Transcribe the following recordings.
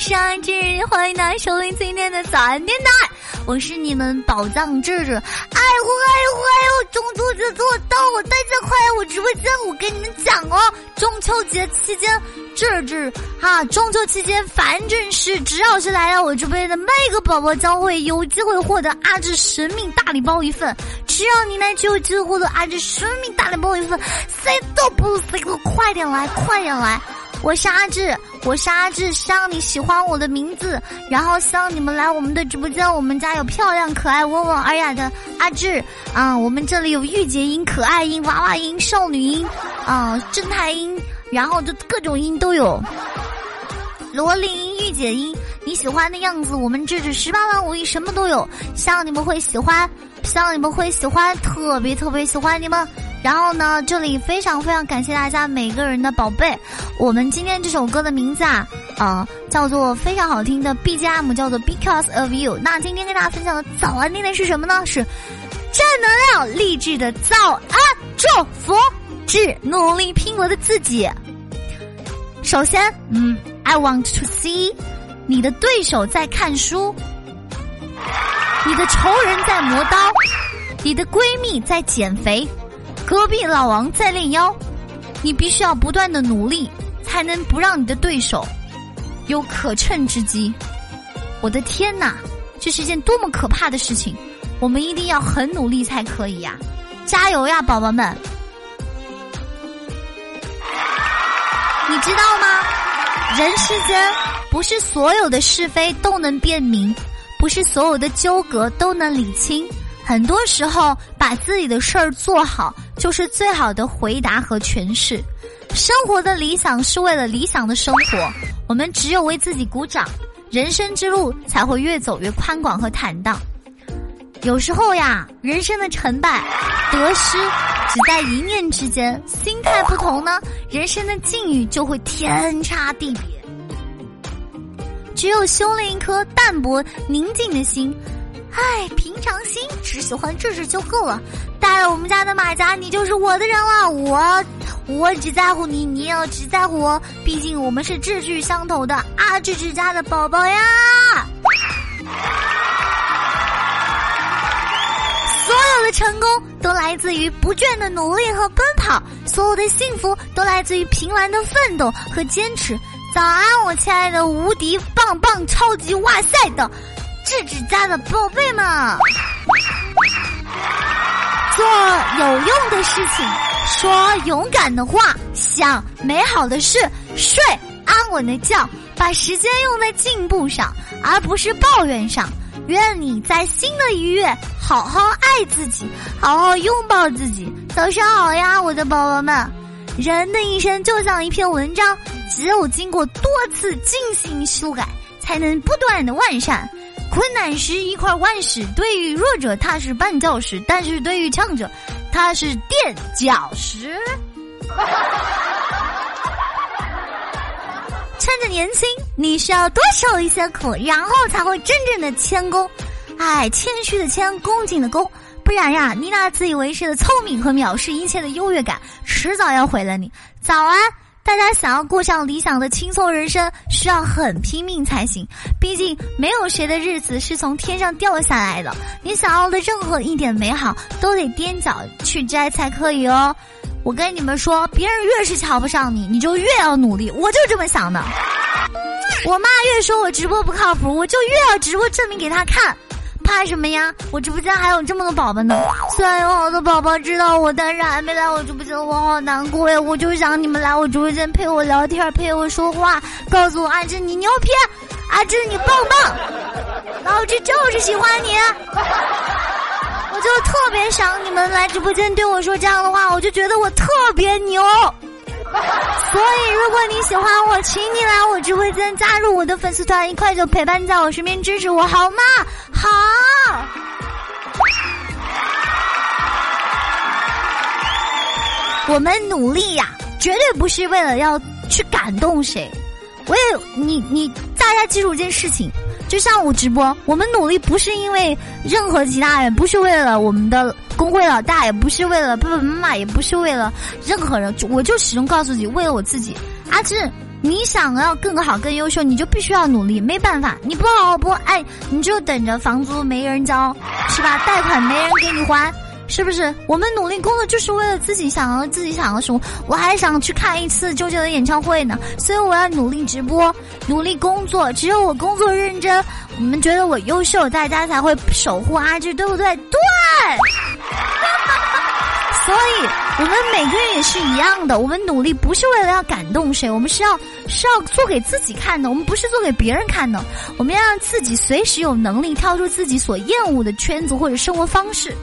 是阿志，欢迎大家收听今天的早安电台，我是你们宝藏智智。哎呦哎呦哎呦，中秋节做到我，大家快来我直播间，我跟你们讲哦，中秋节期间，智智哈，中秋期间，反正是只要是来到我直播间的每个宝宝，将会有机会获得阿志神秘大礼包一份。只要你来，就有机会获得阿志神秘大礼包一份，谁都不谁快点来，快点来。我是阿志，我是阿志，希望你喜欢我的名字，然后希望你们来我们的直播间，我们家有漂亮、可爱、温文尔雅的阿志。啊，我们这里有御姐音、可爱音、娃娃音、少女音啊、正太音，然后就各种音都有，萝莉音、御姐音，你喜欢的样子，我们这是十八般武艺什么都有，希望你们会喜欢，希望你们会喜欢，特别特别喜欢你们。然后呢，这里非常非常感谢大家每个人的宝贝。我们今天这首歌的名字啊，啊、叫做非常好听的 BGM，叫做 Because of You。那今天跟大家分享的早安念念是什么呢？是正能量励志的早安祝福，致努力拼搏的自己。首先，嗯，I want to see 你的对手在看书，你的仇人在磨刀，你的闺蜜在减肥。隔壁老王在练腰，你必须要不断的努力，才能不让你的对手有可乘之机。我的天哪，这是件多么可怕的事情！我们一定要很努力才可以呀，加油呀，宝宝们！你知道吗？人世间不是所有的是非都能辨明，不是所有的纠葛都能理清。很多时候，把自己的事儿做好，就是最好的回答和诠释。生活的理想是为了理想的生活，我们只有为自己鼓掌，人生之路才会越走越宽广和坦荡。有时候呀，人生的成败、得失只在一念之间，心态不同呢，人生的境遇就会天差地别。只有修炼一颗淡泊宁静的心。唉，平常心，只喜欢智智就够了。带了我们家的马甲，你就是我的人了。我，我只在乎你，你也要只在乎我。毕竟我们是志趣相投的阿智智家的宝宝呀。所有的成功都来自于不倦的努力和奔跑，所有的幸福都来自于平凡的奋斗和坚持。早安，我亲爱的无敌棒棒超级哇塞的！智智家的宝贝们，做有用的事情，说勇敢的话，想美好的事，睡安稳的觉，把时间用在进步上，而不是抱怨上。愿你在新的一月好好爱自己，好好拥抱自己。早上好呀，我的宝宝们！人的一生就像一篇文章，只有经过多次精心修改，才能不断的完善。困难时一块万石，对于弱者它是绊脚石，但是对于强者，它是垫脚石。趁着年轻，你需要多受一些苦，然后才会真正的谦恭。哎，谦虚的谦，恭敬的恭，不然呀，你那自以为是的聪明和藐视一切的优越感，迟早要毁了你。早安。大家想要过上理想的轻松人生，需要很拼命才行。毕竟没有谁的日子是从天上掉下来的。你想要的任何一点美好，都得踮脚去摘才可以哦。我跟你们说，别人越是瞧不上你，你就越要努力。我就这么想的。我妈越说我直播不靠谱，我就越要直播证明给她看。怕什么呀？我直播间还有这么多宝宝呢。虽然有好多宝宝知道我，但是还没来我直播间，我好难过呀。我就想你们来我直播间陪我聊天，陪我说话，告诉我阿志你牛批，阿志你棒棒，老子就是喜欢你。我就特别想你们来直播间对我说这样的话，我就觉得我特别牛。所以，如果你喜欢我，请你来我直播间加入我的粉丝团，一块就陪伴在我身边支持我，好吗？好。我们努力呀，绝对不是为了要去感动谁。我也，你你，大家记住一件事情，就像我直播，我们努力不是因为任何其他人，不是为了我们的工会老大，也不是为了爸爸妈妈，也不是为了任何人，我就始终告诉自己，为了我自己。阿志，你想要更好、更优秀，你就必须要努力，没办法，你不好好播，哎，你就等着房租没人交，是吧？贷款没人给你还。是不是我们努力工作就是为了自己想要自己想要什么？我还想去看一次周杰伦演唱会呢，所以我要努力直播，努力工作。只有我工作认真，你们觉得我优秀，大家才会守护阿志，对不对？对。所以，我们每个人也是一样的。我们努力不是为了要感动谁，我们是要是要做给自己看的。我们不是做给别人看的。我们要让自己随时有能力跳出自己所厌恶的圈子或者生活方式。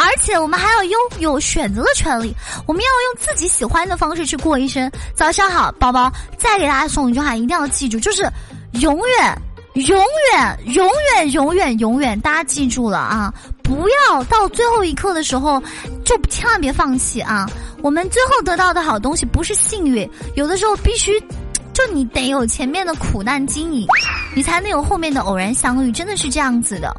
而且我们还要拥有选择的权利，我们要用自己喜欢的方式去过一生。早上好，宝宝，再给大家送一句话，一定要记住，就是永远、永远、永远、永远、永远，大家记住了啊！不要到最后一刻的时候，就千万别放弃啊！我们最后得到的好东西不是幸运，有的时候必须。就你得有前面的苦难经营，你才能有后面的偶然相遇，真的是这样子的。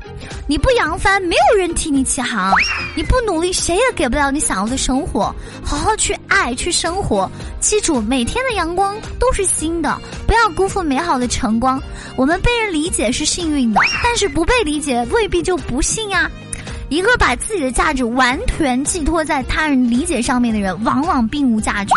你不扬帆，没有人替你起航；你不努力，谁也给不了你想要的生活。好好去爱，去生活。记住，每天的阳光都是新的，不要辜负美好的晨光。我们被人理解是幸运的，但是不被理解未必就不幸呀。一个把自己的价值完全寄托在他人理解上面的人，往往并无价值。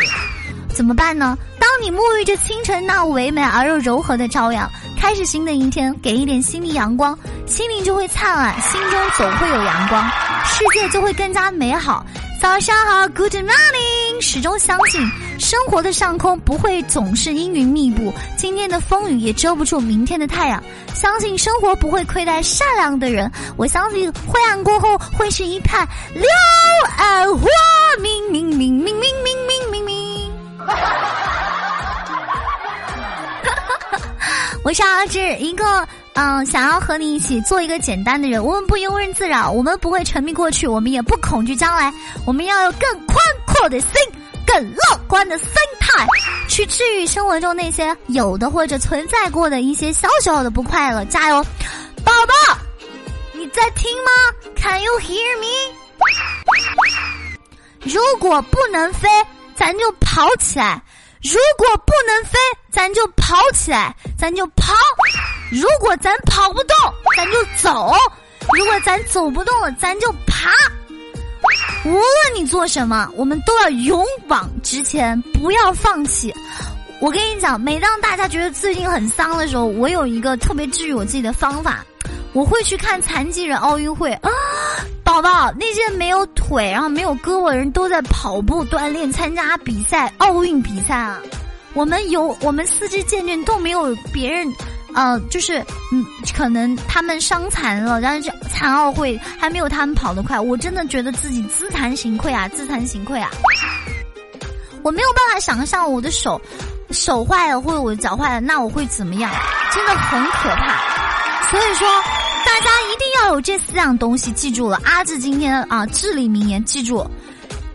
怎么办呢？当你沐浴着清晨那唯美而又柔和的朝阳，开始新的一天，给一点心灵阳光，心灵就会灿烂，心中总会有阳光，世界就会更加美好。早上好，Good morning！始终相信，生活的上空不会总是阴云密布，今天的风雨也遮不住明天的太阳。相信生活不会亏待善良的人，我相信灰暗过后会是一派柳暗花明，明明明明明明明明。我是阿志，一个嗯，想要和你一起做一个简单的人。我们不庸人自扰，我们不会沉迷过去，我们也不恐惧将来。我们要有更宽阔的心，更乐观的心态，去治愈生活中那些有的或者存在过的一些小小的不快乐。加油，宝宝，你在听吗？Can you hear me？如果不能飞。咱就跑起来，如果不能飞，咱就跑起来，咱就跑；如果咱跑不动，咱就走；如果咱走不动了，咱就爬。无论你做什么，我们都要勇往直前，不要放弃。我跟你讲，每当大家觉得最近很丧的时候，我有一个特别治愈我自己的方法。我会去看残疾人奥运会啊，宝宝，那些没有腿然后没有胳膊的人都在跑步锻炼参加比赛奥运比赛啊。我们有我们四肢健全都没有别人，呃，就是嗯，可能他们伤残了，但是残奥会还没有他们跑得快。我真的觉得自己自惭形愧啊，自惭形愧啊。我没有办法想象我的手手坏了或者我的脚坏了，那我会怎么样？真的很可怕。所以说，要有这四样东西，记住了。阿志今天啊，至理名言，记住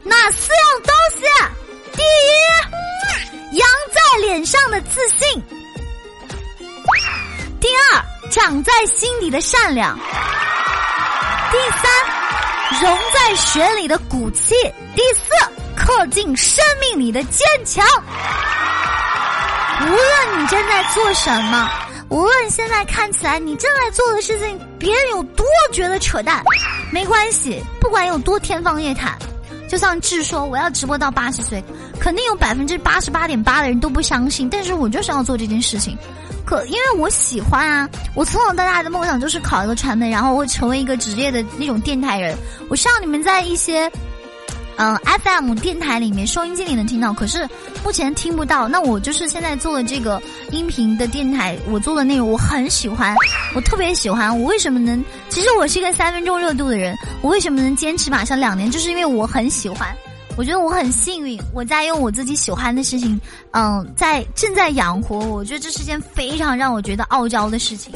哪四样东西？第一，扬在脸上的自信；第二，长在心底的善良；第三，融在血里的骨气；第四，刻进生命里的坚强。无论你正在做什么。无论现在看起来你正在做的事情，别人有多觉得扯淡，没关系。不管有多天方夜谭，就像志说我要直播到八十岁，肯定有百分之八十八点八的人都不相信。但是我就是要做这件事情，可因为我喜欢啊。我从小到大的梦想就是考一个传媒，然后会成为一个职业的那种电台人。我希望你们在一些。嗯，FM 电台里面收音机里能听到，可是目前听不到。那我就是现在做的这个音频的电台，我做的内容我很喜欢，我特别喜欢。我为什么能？其实我是一个三分钟热度的人，我为什么能坚持马上两年？就是因为我很喜欢。我觉得我很幸运，我在用我自己喜欢的事情，嗯，在正在养活我。我觉得这是件非常让我觉得傲娇的事情。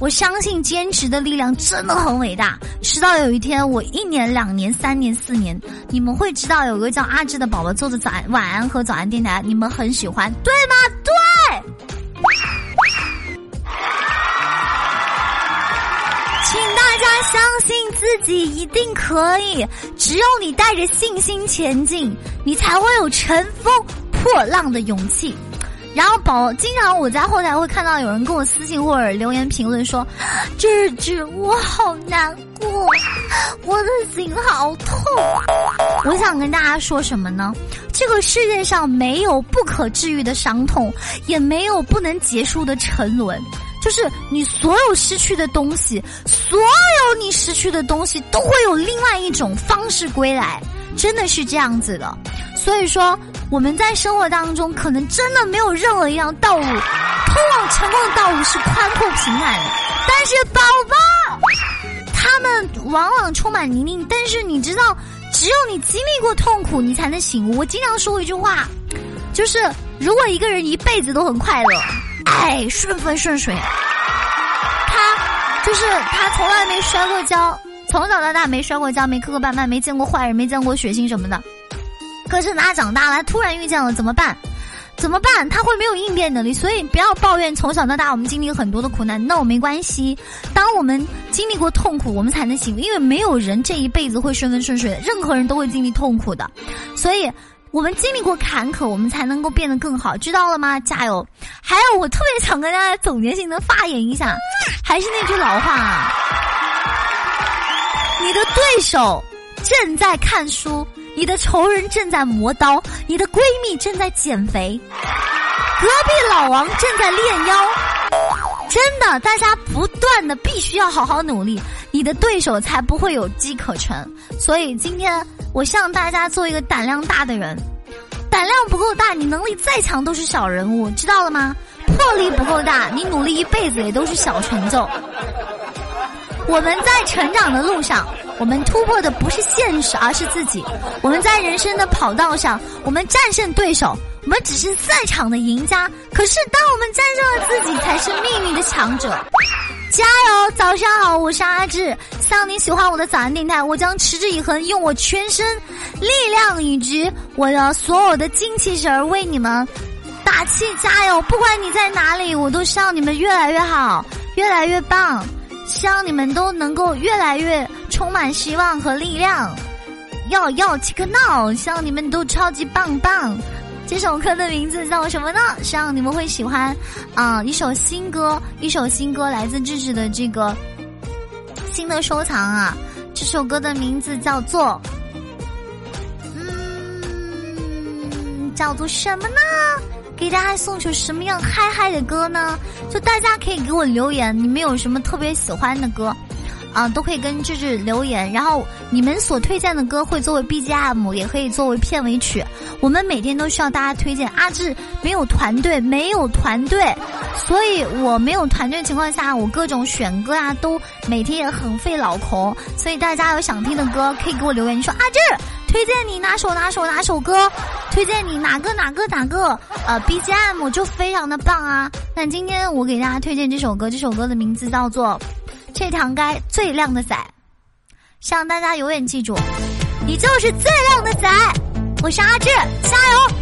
我相信坚持的力量真的很伟大。直到有一天，我一年、两年、三年、四年，你们会知道有个叫阿志的宝宝做的早安、晚安和早安电台，你们很喜欢，对吗？对。请大家相信自己一定可以，只有你带着信心前进，你才会有乘风。破浪的勇气。然后宝经常我在后台会看到有人跟我私信或者留言评论说：“芝芝，我好难过，我的心好痛。”我想跟大家说什么呢？这个世界上没有不可治愈的伤痛，也没有不能结束的沉沦。就是你所有失去的东西，所有你失去的东西，都会有另外一种方式归来，真的是这样子的。所以说。我们在生活当中，可能真的没有任何一样道路通往成功的道路是宽阔平坦的。但是宝宝，他们往往充满泥泞。但是你知道，只有你经历过痛苦，你才能醒悟。我经常说一句话，就是如果一个人一辈子都很快乐，哎，顺风顺水，他就是他从来没摔过跤，从小到大没摔过跤，没磕磕绊绊，没见过坏人，没见过血腥什么的。可是他长大了，突然遇见了怎么办？怎么办？他会没有应变能力，所以不要抱怨。从小到大，我们经历很多的苦难那我没关系。当我们经历过痛苦，我们才能醒悟。因为没有人这一辈子会顺风顺水的，任何人都会经历痛苦的。所以我们经历过坎坷，我们才能够变得更好，知道了吗？加油！还有，我特别想跟大家总结性的发言一下，还是那句老话啊，你的对手正在看书。你的仇人正在磨刀，你的闺蜜正在减肥，隔壁老王正在练腰。真的，大家不断的必须要好好努力，你的对手才不会有机可乘。所以今天我希望大家做一个胆量大的人，胆量不够大，你能力再强都是小人物，知道了吗？魄力不够大，你努力一辈子也都是小成就。我们在成长的路上。我们突破的不是现实，而是自己。我们在人生的跑道上，我们战胜对手，我们只是赛场的赢家。可是，当我们战胜了自己，才是命运的强者。加油！早上好，我是阿志。希望你喜欢我的早安电台，我将持之以恒，用我全身力量以及我的所有的精气神儿为你们打气加油。不管你在哪里，我都希望你们越来越好，越来越棒。希望你们都能够越来越充满希望和力量，要要切克闹！希望你们都超级棒棒。这首歌的名字叫什么呢？希望你们会喜欢啊！一首新歌，一首新歌，来自智智的这个新的收藏啊！这首歌的名字叫做，嗯，叫做什么呢？给大家送首什么样嗨嗨的歌呢？就大家可以给我留言，你们有什么特别喜欢的歌，啊，都可以跟智智留言。然后你们所推荐的歌会作为 BGM，也可以作为片尾曲。我们每天都需要大家推荐。阿志没有团队，没有团队，所以我没有团队情况下，我各种选歌啊，都每天也很费脑壳。所以大家有想听的歌，可以给我留言。你说阿志。推荐你哪首哪首哪首歌？推荐你哪个哪个哪个？呃，BGM 就非常的棒啊！那今天我给大家推荐这首歌，这首歌的名字叫做《这条街最靓的仔》，希望大家永远记住，你就是最靓的仔！我是阿志，加油！